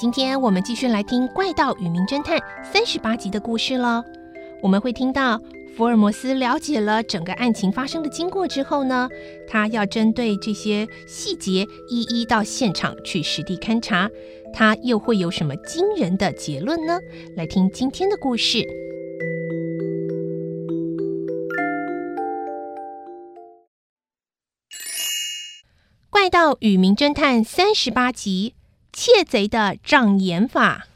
今天我们继续来听《怪盗与名侦探》三十八集的故事喽。我们会听到福尔摩斯了解了整个案情发生的经过之后呢，他要针对这些细节一一到现场去实地勘察，他又会有什么惊人的结论呢？来听今天的故事。《怪盗与名侦探》三十八集：窃贼的障眼法。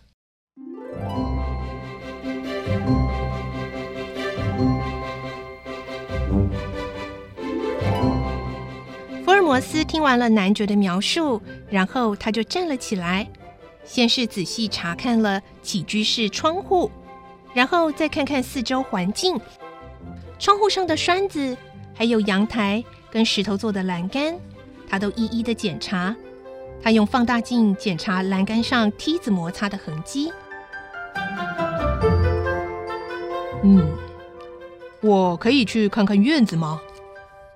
福尔摩斯听完了男爵的描述，然后他就站了起来，先是仔细查看了起居室窗户，然后再看看四周环境，窗户上的栓子，还有阳台跟石头做的栏杆。他都一一的检查，他用放大镜检查栏杆上梯子摩擦的痕迹。嗯，我可以去看看院子吗？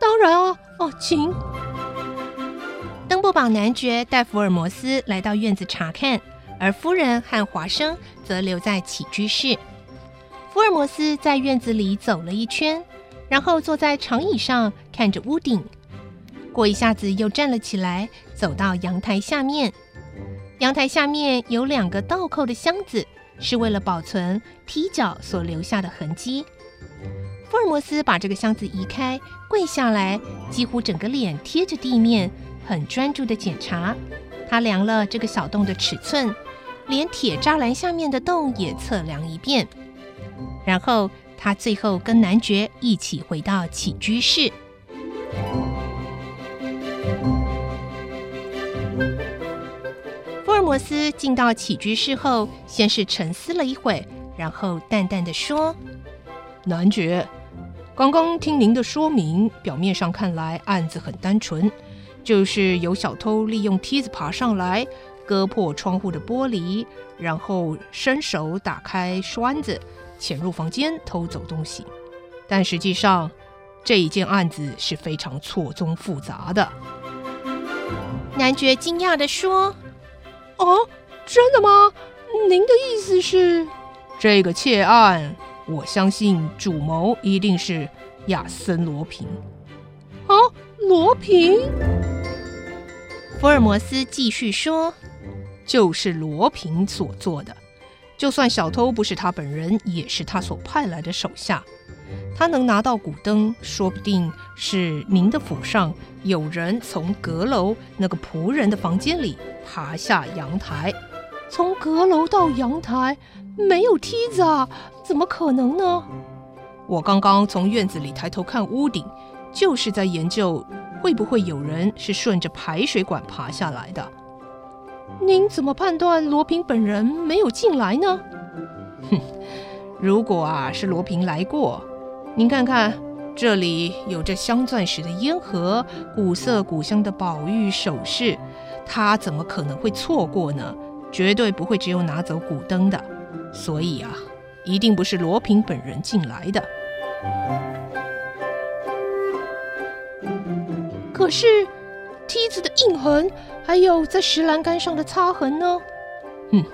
当然哦，哦，请。登布堡男爵带福尔摩斯来到院子查看，而夫人和华生则留在起居室。福尔摩斯在院子里走了一圈，然后坐在长椅上看着屋顶。过一下子又站了起来，走到阳台下面。阳台下面有两个倒扣的箱子，是为了保存踢脚所留下的痕迹。福尔摩斯把这个箱子移开，跪下来，几乎整个脸贴着地面，很专注地检查。他量了这个小洞的尺寸，连铁栅栏下面的洞也测量一遍。然后他最后跟男爵一起回到起居室。福尔摩斯进到起居室后，先是沉思了一会，然后淡淡的说：“男爵，刚刚听您的说明，表面上看来案子很单纯，就是有小偷利用梯子爬上来，割破窗户的玻璃，然后伸手打开栓子，潜入房间偷走东西。但实际上，这一件案子是非常错综复杂的。”男爵惊讶的说。哦，真的吗？您的意思是，这个窃案，我相信主谋一定是亚森·罗平。哦，罗平。福尔摩斯继续说：“就是罗平所做的。就算小偷不是他本人，也是他所派来的手下。他能拿到古灯，说不定是您的府上有人从阁楼那个仆人的房间里。”爬下阳台，从阁楼到阳台没有梯子啊，怎么可能呢？我刚刚从院子里抬头看屋顶，就是在研究会不会有人是顺着排水管爬下来的。您怎么判断罗平本人没有进来呢？哼，如果啊是罗平来过，您看看这里有着镶钻石的烟盒，古色古香的宝玉首饰。他怎么可能会错过呢？绝对不会只有拿走古灯的，所以啊，一定不是罗平本人进来的。可是梯子的印痕，还有在石栏杆上的擦痕呢？哼，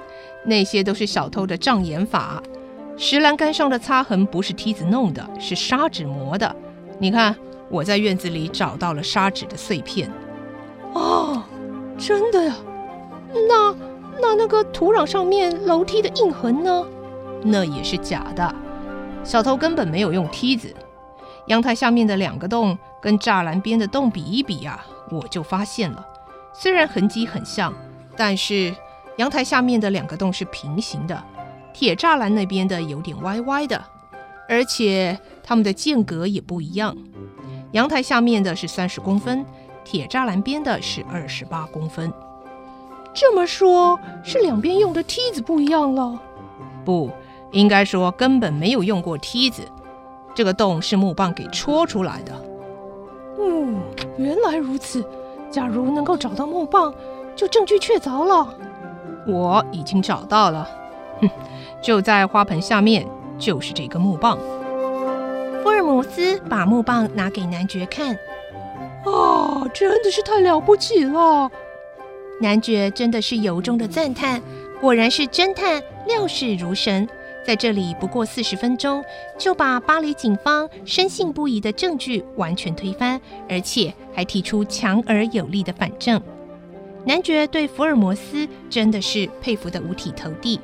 那些都是小偷的障眼法。石栏杆上的擦痕不是梯子弄的，是砂纸磨的。你看，我在院子里找到了砂纸的碎片。哦。真的呀？那那那个土壤上面楼梯的印痕呢？那也是假的。小偷根本没有用梯子。阳台下面的两个洞跟栅栏边的洞比一比呀、啊，我就发现了。虽然痕迹很像，但是阳台下面的两个洞是平行的，铁栅栏那边的有点歪歪的，而且它们的间隔也不一样。阳台下面的是三十公分，铁栅栏边的是二十八公分。这么说，是两边用的梯子不一样了？不，应该说根本没有用过梯子。这个洞是木棒给戳出来的。嗯，原来如此。假如能够找到木棒，就证据确凿了。我已经找到了，哼，就在花盆下面，就是这个木棒。福尔摩斯把木棒拿给男爵看。啊，真的是太了不起了！男爵真的是由衷的赞叹，果然是侦探，料事如神。在这里不过四十分钟，就把巴黎警方深信不疑的证据完全推翻，而且还提出强而有力的反证。男爵对福尔摩斯真的是佩服得五体投地，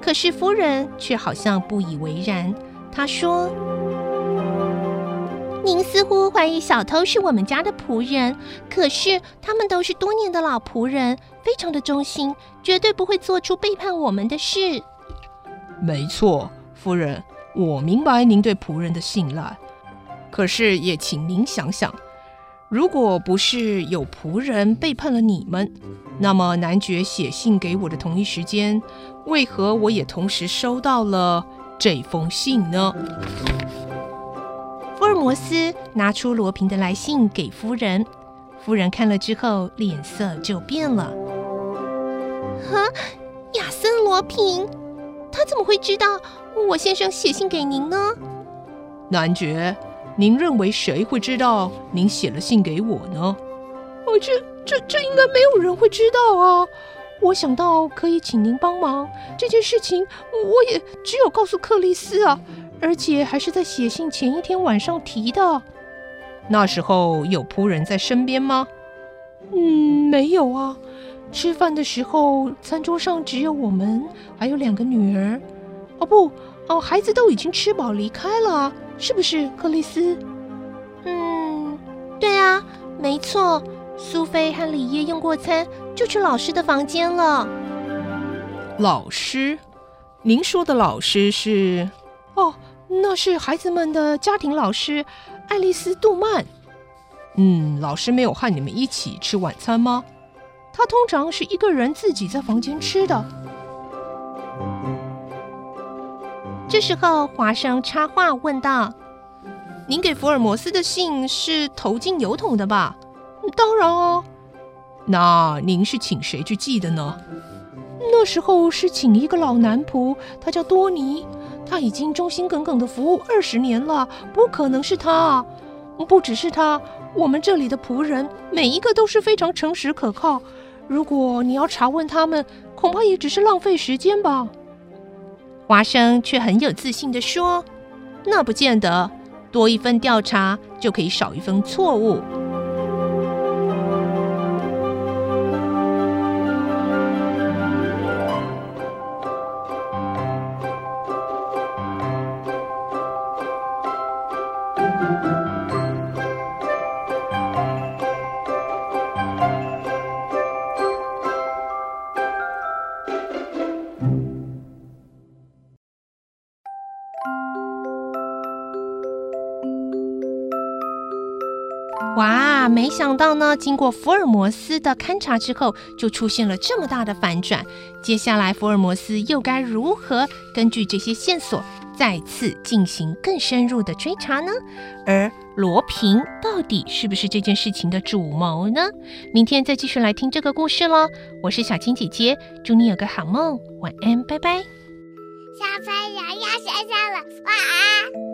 可是夫人却好像不以为然。她说：“您似乎怀疑小偷是我们家的仆人，可是他们都是多年的老仆人，非常的忠心，绝对不会做出背叛我们的事。”没错，夫人，我明白您对仆人的信赖。可是也请您想想，如果不是有仆人背叛了你们，那么男爵写信给我的同一时间，为何我也同时收到了这封信呢？福尔摩斯拿出罗平的来信给夫人，夫人看了之后脸色就变了。哈，亚森·罗平。他怎么会知道我先生写信给您呢？男爵，您认为谁会知道您写了信给我呢？我，这、这、这应该没有人会知道啊！我想到可以请您帮忙这件事情，我也只有告诉克里斯啊，而且还是在写信前一天晚上提的。那时候有仆人在身边吗？嗯，没有啊。吃饭的时候，餐桌上只有我们，还有两个女儿。哦不，哦，孩子都已经吃饱离开了，是不是，克里斯？嗯，对啊，没错。苏菲和里耶用过餐，就去老师的房间了。老师？您说的老师是？哦，那是孩子们的家庭老师，爱丽丝·杜曼。嗯，老师没有和你们一起吃晚餐吗？他通常是一个人自己在房间吃的。这时候，华生插话问道：“您给福尔摩斯的信是投进邮筒的吧？”“当然哦。”“那您是请谁去寄的呢？”“那时候是请一个老男仆，他叫多尼，他已经忠心耿耿的服务二十年了，不可能是他。不只是他，我们这里的仆人每一个都是非常诚实可靠。”如果你要查问他们，恐怕也只是浪费时间吧。华生却很有自信地说：“那不见得，多一份调查就可以少一份错误。”哇，没想到呢，经过福尔摩斯的勘察之后，就出现了这么大的反转。接下来，福尔摩斯又该如何根据这些线索，再次进行更深入的追查呢？而罗平到底是不是这件事情的主谋呢？明天再继续来听这个故事喽。我是小青姐姐，祝你有个好梦，晚安，拜拜。小朋友要睡觉了，晚安。